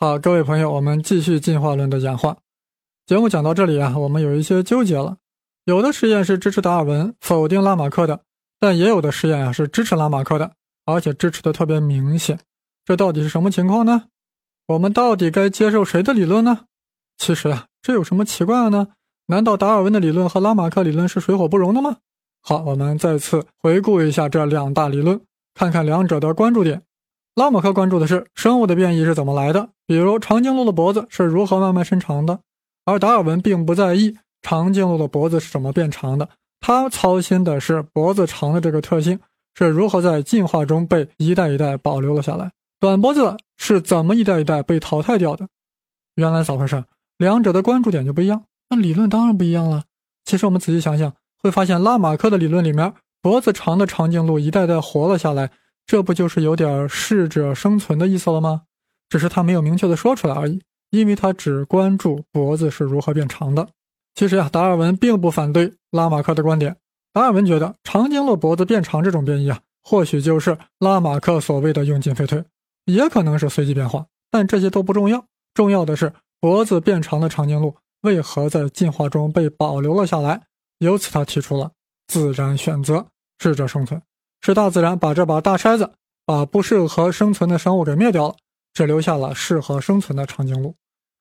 好，各位朋友，我们继续进化论的演化。节目讲到这里啊，我们有一些纠结了。有的实验是支持达尔文，否定拉马克的，但也有的实验啊是支持拉马克的，而且支持的特别明显。这到底是什么情况呢？我们到底该接受谁的理论呢？其实啊，这有什么奇怪的呢？难道达尔文的理论和拉马克理论是水火不容的吗？好，我们再次回顾一下这两大理论，看看两者的关注点。拉马克关注的是生物的变异是怎么来的，比如长颈鹿的脖子是如何慢慢伸长的，而达尔文并不在意长颈鹿的脖子是怎么变长的，他操心的是脖子长的这个特性是如何在进化中被一代一代保留了下来，短脖子是怎么一代一代被淘汰掉的。原来咋回事？两者的关注点就不一样，那理论当然不一样了。其实我们仔细想想，会发现拉马克的理论里面，脖子长的长颈鹿一代代活了下来。这不就是有点适者生存的意思了吗？只是他没有明确的说出来而已，因为他只关注脖子是如何变长的。其实呀，达尔文并不反对拉马克的观点。达尔文觉得长颈鹿脖子变长这种变异啊，或许就是拉马克所谓的用进废退，也可能是随机变化，但这些都不重要。重要的是脖子变长的长颈鹿为何在进化中被保留了下来。由此，他提出了自然选择，适者生存。是大自然把这把大筛子，把不适合生存的生物给灭掉了，只留下了适合生存的长颈鹿。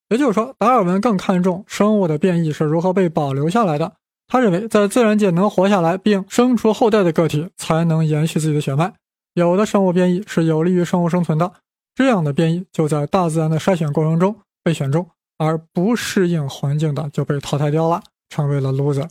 也就是说，达尔文更看重生物的变异是如何被保留下来的。他认为，在自然界能活下来并生出后代的个体，才能延续自己的血脉。有的生物变异是有利于生物生存的，这样的变异就在大自然的筛选过程中被选中，而不适应环境的就被淘汰掉了，成为了 loser。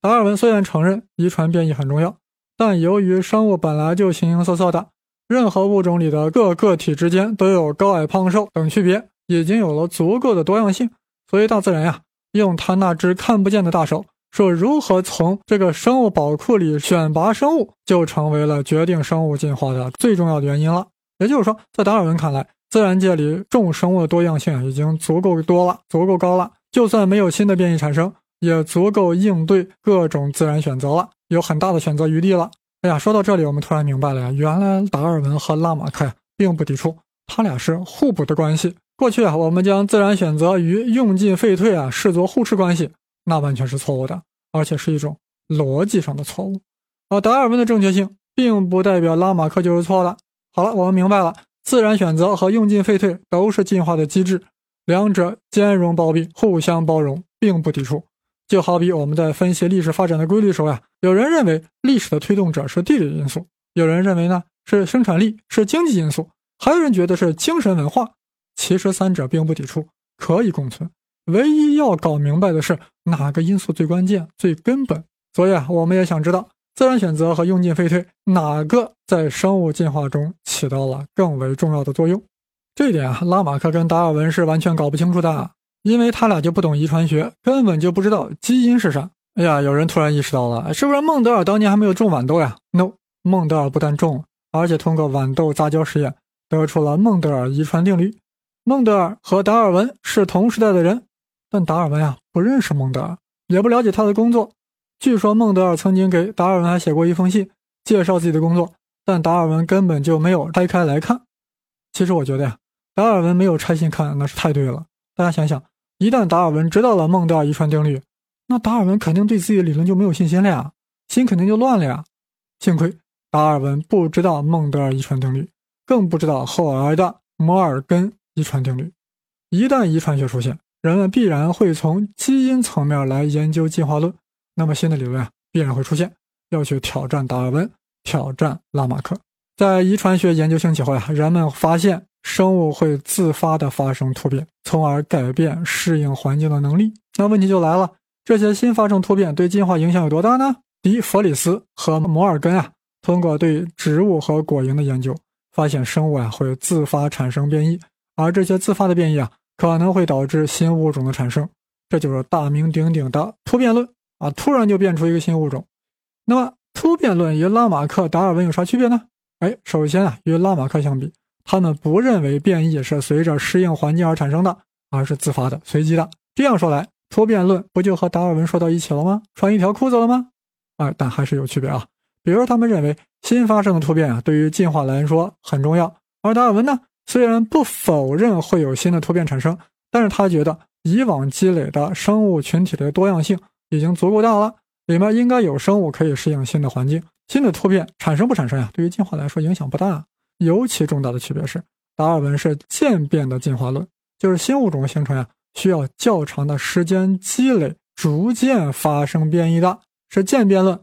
达尔文虽然承认遗传变异很重要。但由于生物本来就形形色色的，任何物种里的各个体之间都有高矮胖瘦等区别，已经有了足够的多样性，所以大自然呀，用他那只看不见的大手，说如何从这个生物宝库里选拔生物，就成为了决定生物进化的最重要的原因了。也就是说，在达尔文看来，自然界里众生物的多样性已经足够多了，足够高了，就算没有新的变异产生，也足够应对各种自然选择了。有很大的选择余地了。哎呀，说到这里，我们突然明白了呀，原来达尔文和拉马克呀并不抵触，他俩是互补的关系。过去啊，我们将自然选择与用进废退啊视作互斥关系，那完全是错误的，而且是一种逻辑上的错误。而达尔文的正确性，并不代表拉马克就是错的。好了，我们明白了，自然选择和用进废退都是进化的机制，两者兼容包庇，互相包容，并不抵触。就好比我们在分析历史发展的规律时候呀，有人认为历史的推动者是地理因素，有人认为呢是生产力是经济因素，还有人觉得是精神文化。其实三者并不抵触，可以共存。唯一要搞明白的是哪个因素最关键、最根本。所以啊，我们也想知道自然选择和用进废退哪个在生物进化中起到了更为重要的作用。这一点啊，拉马克跟达尔文是完全搞不清楚的。因为他俩就不懂遗传学，根本就不知道基因是啥。哎呀，有人突然意识到了，是不是孟德尔当年还没有种豌豆呀？No，孟德尔不但种，而且通过豌豆杂交实验得出了孟德尔遗传定律。孟德尔和达尔文是同时代的人，但达尔文呀不认识孟德尔，也不了解他的工作。据说孟德尔曾经给达尔文还写过一封信，介绍自己的工作，但达尔文根本就没有拆开来看。其实我觉得呀，达尔文没有拆信看那是太对了。大家想想。一旦达尔文知道了孟德尔遗传定律，那达尔文肯定对自己的理论就没有信心了呀，心肯定就乱了呀。幸亏达尔文不知道孟德尔遗传定律，更不知道后来的摩尔根遗传定律。一旦遗传学出现，人们必然会从基因层面来研究进化论，那么新的理论啊必然会出现，要去挑战达尔文，挑战拉马克。在遗传学研究兴起后呀，人们发现。生物会自发地发生突变，从而改变适应环境的能力。那问题就来了：这些新发生突变对进化影响有多大呢？迪弗里斯和摩尔根啊，通过对植物和果蝇的研究，发现生物啊会自发产生变异，而这些自发的变异啊，可能会导致新物种的产生。这就是大名鼎鼎的突变论啊！突然就变出一个新物种。那么，突变论与拉马克、达尔文有啥区别呢？哎，首先啊，与拉马克相比。他们不认为变异是随着适应环境而产生的，而是自发的、随机的。这样说来，突变论不就和达尔文说到一起了吗？穿一条裤子了吗？啊，但还是有区别啊。比如，他们认为新发生的突变啊，对于进化来说很重要，而达尔文呢，虽然不否认会有新的突变产生，但是他觉得以往积累的生物群体的多样性已经足够大了，里面应该有生物可以适应新的环境。新的突变产生不产生呀？对于进化来说影响不大。尤其重大的区别是，达尔文是渐变的进化论，就是新物种形成呀需要较长的时间积累，逐渐发生变异的，是渐变论。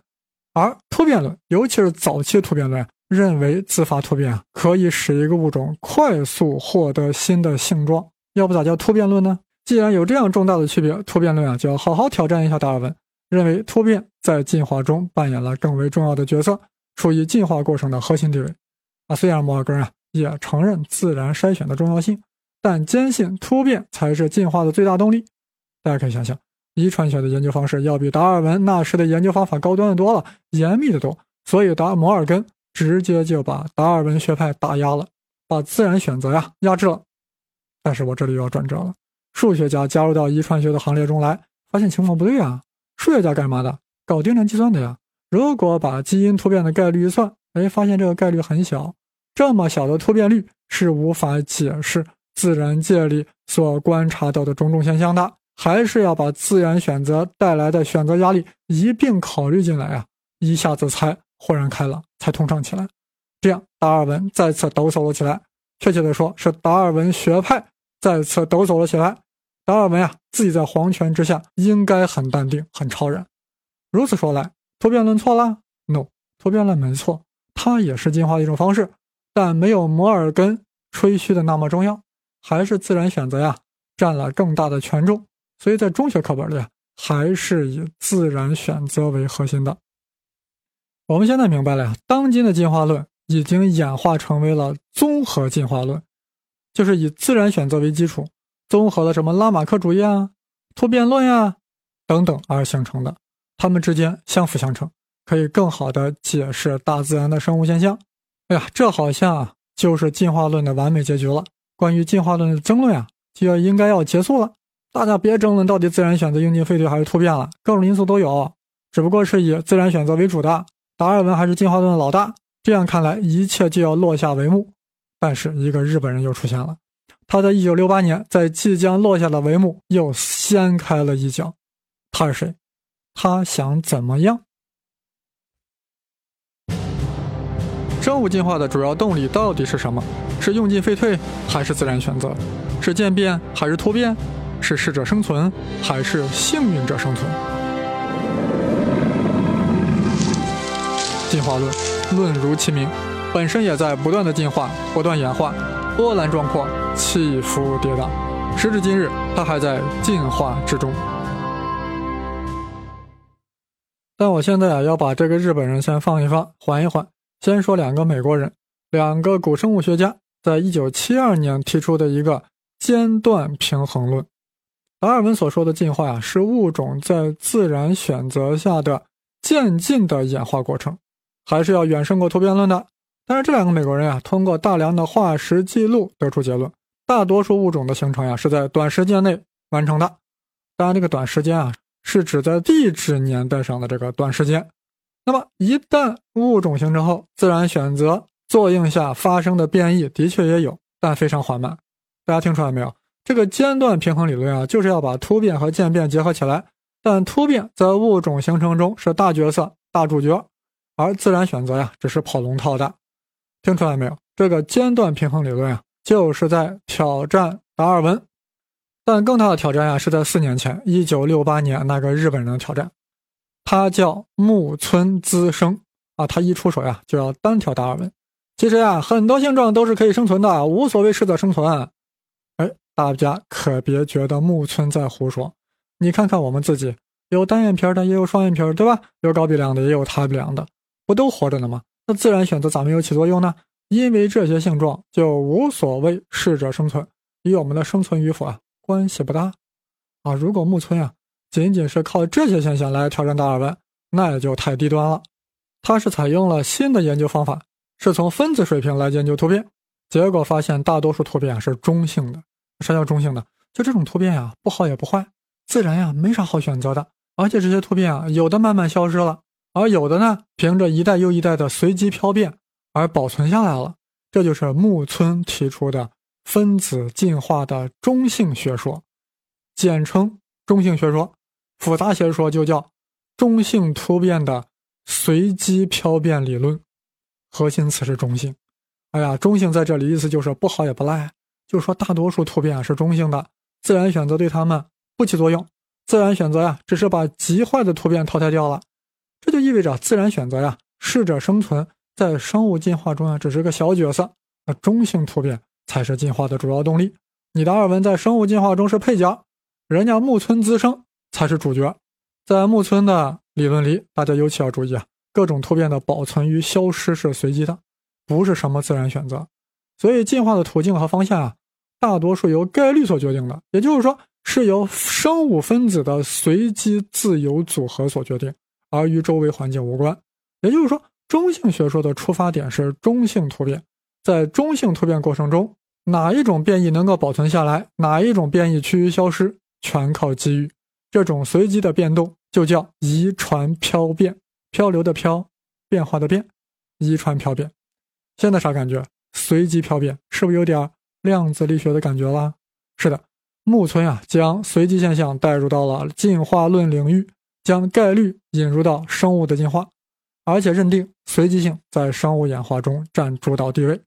而突变论，尤其是早期突变论。认为自发突变啊可以使一个物种快速获得新的性状，要不咋叫突变论呢？既然有这样重大的区别，突变论啊就要好好挑战一下达尔文。认为突变在进化中扮演了更为重要的角色，处于进化过程的核心地位。啊，虽然摩尔根啊也承认自然筛选的重要性，但坚信突变才是进化的最大动力。大家可以想想，遗传学的研究方式要比达尔文那时的研究方法高端的多了，严密的多，所以达摩尔根。直接就把达尔文学派打压了，把自然选择呀压制了。但是我这里又要转折了，数学家加入到遗传学的行列中来，发现情况不对啊。数学家干嘛的？搞定量计算的呀。如果把基因突变的概率一算，哎，发现这个概率很小，这么小的突变率是无法解释自然界里所观察到的种种现象的，还是要把自然选择带来的选择压力一并考虑进来啊。一下子才。豁然开朗，才通畅起来。这样，达尔文再次抖擞了起来。确切的说，是达尔文学派再次抖擞了起来。达尔文啊，自己在皇权之下应该很淡定、很超然。如此说来，突变论错了？No，突变论没错，它也是进化的一种方式，但没有摩尔根吹嘘的那么重要，还是自然选择呀占了更大的权重。所以在中学课本里，还是以自然选择为核心的。我们现在明白了呀，当今的进化论已经演化成为了综合进化论，就是以自然选择为基础，综合了什么拉马克主义啊、突变论呀等等而形成的。它们之间相辅相成，可以更好的解释大自然的生物现象。哎呀，这好像就是进化论的完美结局了。关于进化论的争论啊，就要应该要结束了。大家别争论到底自然选择应尽废退还是突变了，各种因素都有，只不过是以自然选择为主的。达尔文还是进化论的老大，这样看来，一切就要落下帷幕。但是，一个日本人又出现了，他在一九六八年在即将落下的帷幕又掀开了一角。他是谁？他想怎么样？生物进化的主要动力到底是什么？是用进废退，还是自然选择？是渐变，还是突变？是适者生存，还是幸运者生存？进化论，论如其名，本身也在不断的进化、不断演化，波澜壮阔，起伏跌宕。时至今日，它还在进化之中。但我现在啊，要把这个日本人先放一放，缓一缓。先说两个美国人，两个古生物学家，在一九七二年提出的一个间断平衡论。达尔文所说的进化呀，是物种在自然选择下的渐进的演化过程。还是要远胜过突变论的。但是这两个美国人啊，通过大量的化石记录得出结论：大多数物种的形成呀，是在短时间内完成的。当然，这个短时间啊，是指在地质年代上的这个短时间。那么，一旦物种形成后，自然选择作用下发生的变异的确也有，但非常缓慢。大家听出来没有？这个间断平衡理论啊，就是要把突变和渐变结合起来。但突变在物种形成中是大角色、大主角。而自然选择呀，只是跑龙套的，听出来没有？这个间断平衡理论啊，就是在挑战达尔文。但更大的挑战呀，是在四年前，一九六八年那个日本人的挑战，他叫木村滋生啊，他一出手呀，就要单挑达尔文。其实呀，很多性状都是可以生存的，无所谓适者生存。哎，大家可别觉得木村在胡说，你看看我们自己，有单眼皮的，也有双眼皮，对吧？有高鼻梁的，也有塌鼻梁的。不都活着呢吗？那自然选择咋没有起作用呢？因为这些性状就无所谓适者生存，与我们的生存与否啊关系不大啊。如果木村啊仅仅是靠这些现象来挑战达尔文，那也就太低端了。他是采用了新的研究方法，是从分子水平来研究突变，结果发现大多数突变啊是中性的。啥叫中性的？就这种突变呀，不好也不坏，自然呀没啥好选择的，而且这些突变啊有的慢慢消失了。而有的呢，凭着一代又一代的随机漂变而保存下来了，这就是木村提出的分子进化的中性学说，简称中性学说。复杂些说就叫中性突变的随机漂变理论。核心词是中性。哎呀，中性在这里意思就是不好也不赖，就说大多数突变啊是中性的，自然选择对它们不起作用。自然选择呀，只是把极坏的突变淘汰掉了。这就意味着自然选择呀，适者生存在生物进化中啊，只是个小角色。那中性突变才是进化的主要动力。你达尔文在生物进化中是配角，人家木村滋生才是主角。在木村的理论里，大家尤其要注意啊，各种突变的保存与消失是随机的，不是什么自然选择。所以进化的途径和方向啊，大多数由概率所决定的。也就是说，是由生物分子的随机自由组合所决定，而与周围环境无关。也就是说，中性学说的出发点是中性突变。在中性突变过程中，哪一种变异能够保存下来，哪一种变异趋于消失，全靠机遇。这种随机的变动就叫遗传漂变，漂流的漂，变化的变，遗传漂变。现在啥感觉？随机漂变是不是有点量子力学的感觉啦？是的，木村啊，将随机现象带入到了进化论领域，将概率引入到生物的进化，而且认定随机性在生物演化中占主导地位。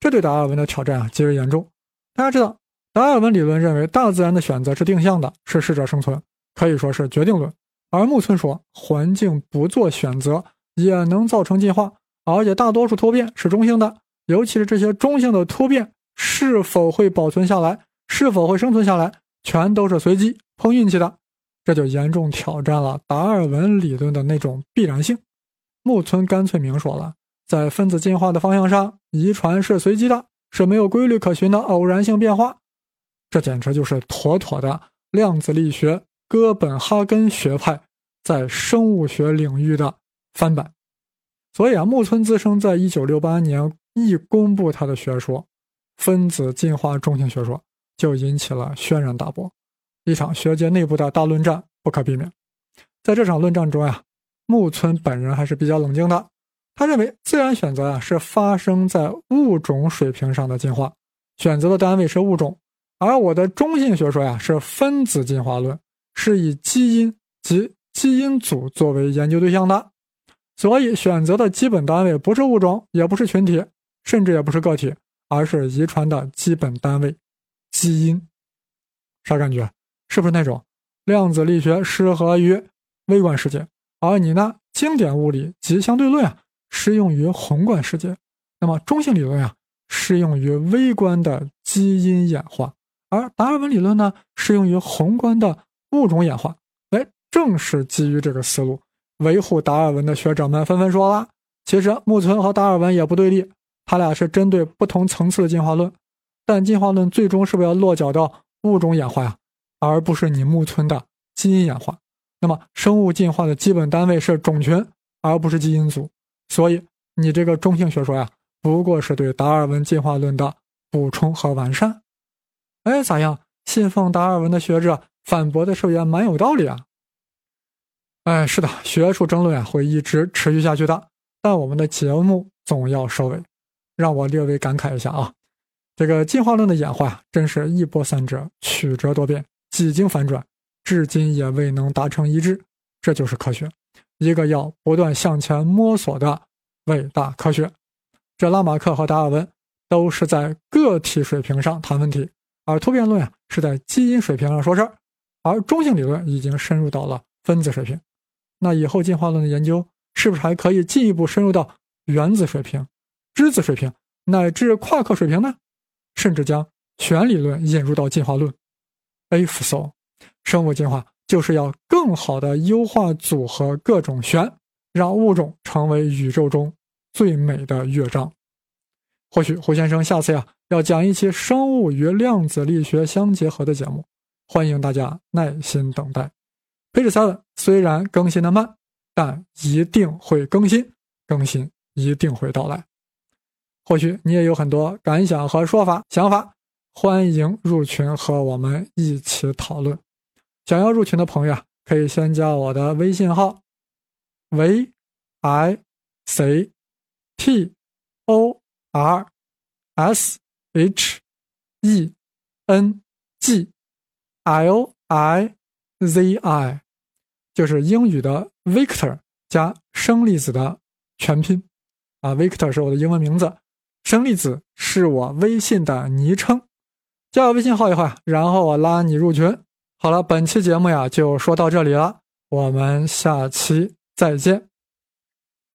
这对达尔文的挑战啊极为严重。大家知道，达尔文理论认为大自然的选择是定向的，是适者生存，可以说是决定论；而木村说，环境不做选择也能造成进化，而且大多数突变是中性的，尤其是这些中性的突变是否会保存下来，是否会生存下来，全都是随机碰运气的。这就严重挑战了达尔文理论的那种必然性。木村干脆明说了。在分子进化的方向上，遗传是随机的，是没有规律可循的偶然性变化。这简直就是妥妥的量子力学哥本哈根学派在生物学领域的翻版。所以啊，木村资生在一九六八年一公布他的学说——分子进化中性学说，就引起了轩然大波，一场学界内部的大论战不可避免。在这场论战中呀，木村本人还是比较冷静的。他认为自然选择啊是发生在物种水平上的进化，选择的单位是物种，而我的中性学说呀是分子进化论，是以基因及基因组作为研究对象的，所以选择的基本单位不是物种，也不是群体，甚至也不是个体，而是遗传的基本单位——基因。啥感觉？是不是那种量子力学适合于微观世界，而你呢，经典物理及相对论啊？适用于宏观世界，那么中性理论啊，适用于微观的基因演化，而达尔文理论呢，适用于宏观的物种演化。哎，正是基于这个思路，维护达尔文的学者们纷纷说了，其实木村和达尔文也不对立，他俩是针对不同层次的进化论，但进化论最终是不是要落脚到物种演化呀，而不是你木村的基因演化？那么生物进化的基本单位是种群，而不是基因组。所以，你这个中性学说呀，不过是对达尔文进化论的补充和完善。哎，咋样？信奉达尔文的学者反驳的时候也蛮有道理啊。哎，是的，学术争论啊会一直持续下去的。但我们的节目总要收尾，让我略微感慨一下啊。这个进化论的演化真是一波三折、曲折多变、几经反转，至今也未能达成一致。这就是科学。一个要不断向前摸索的伟大科学，这拉马克和达尔文都是在个体水平上谈问题，而突变论啊是在基因水平上说事儿，而中性理论已经深入到了分子水平。那以后进化论的研究是不是还可以进一步深入到原子水平、质子水平乃至夸克水平呢？甚至将弦理论引入到进化论？If so，生物进化。就是要更好的优化组合各种弦，让物种成为宇宙中最美的乐章。或许胡先生下次呀要讲一期生物与量子力学相结合的节目，欢迎大家耐心等待。配置 seven 虽然更新的慢，但一定会更新，更新一定会到来。或许你也有很多感想和说法、想法，欢迎入群和我们一起讨论。想要入群的朋友啊，可以先加我的微信号：v i c t o r s h E N G L I Z I，就是英语的 Victor 加生粒子的全拼啊。Victor 是我的英文名字，生粒子是我微信的昵称。加我微信号以后啊，然后我拉你入群。好了，本期节目呀就说到这里了，我们下期再见。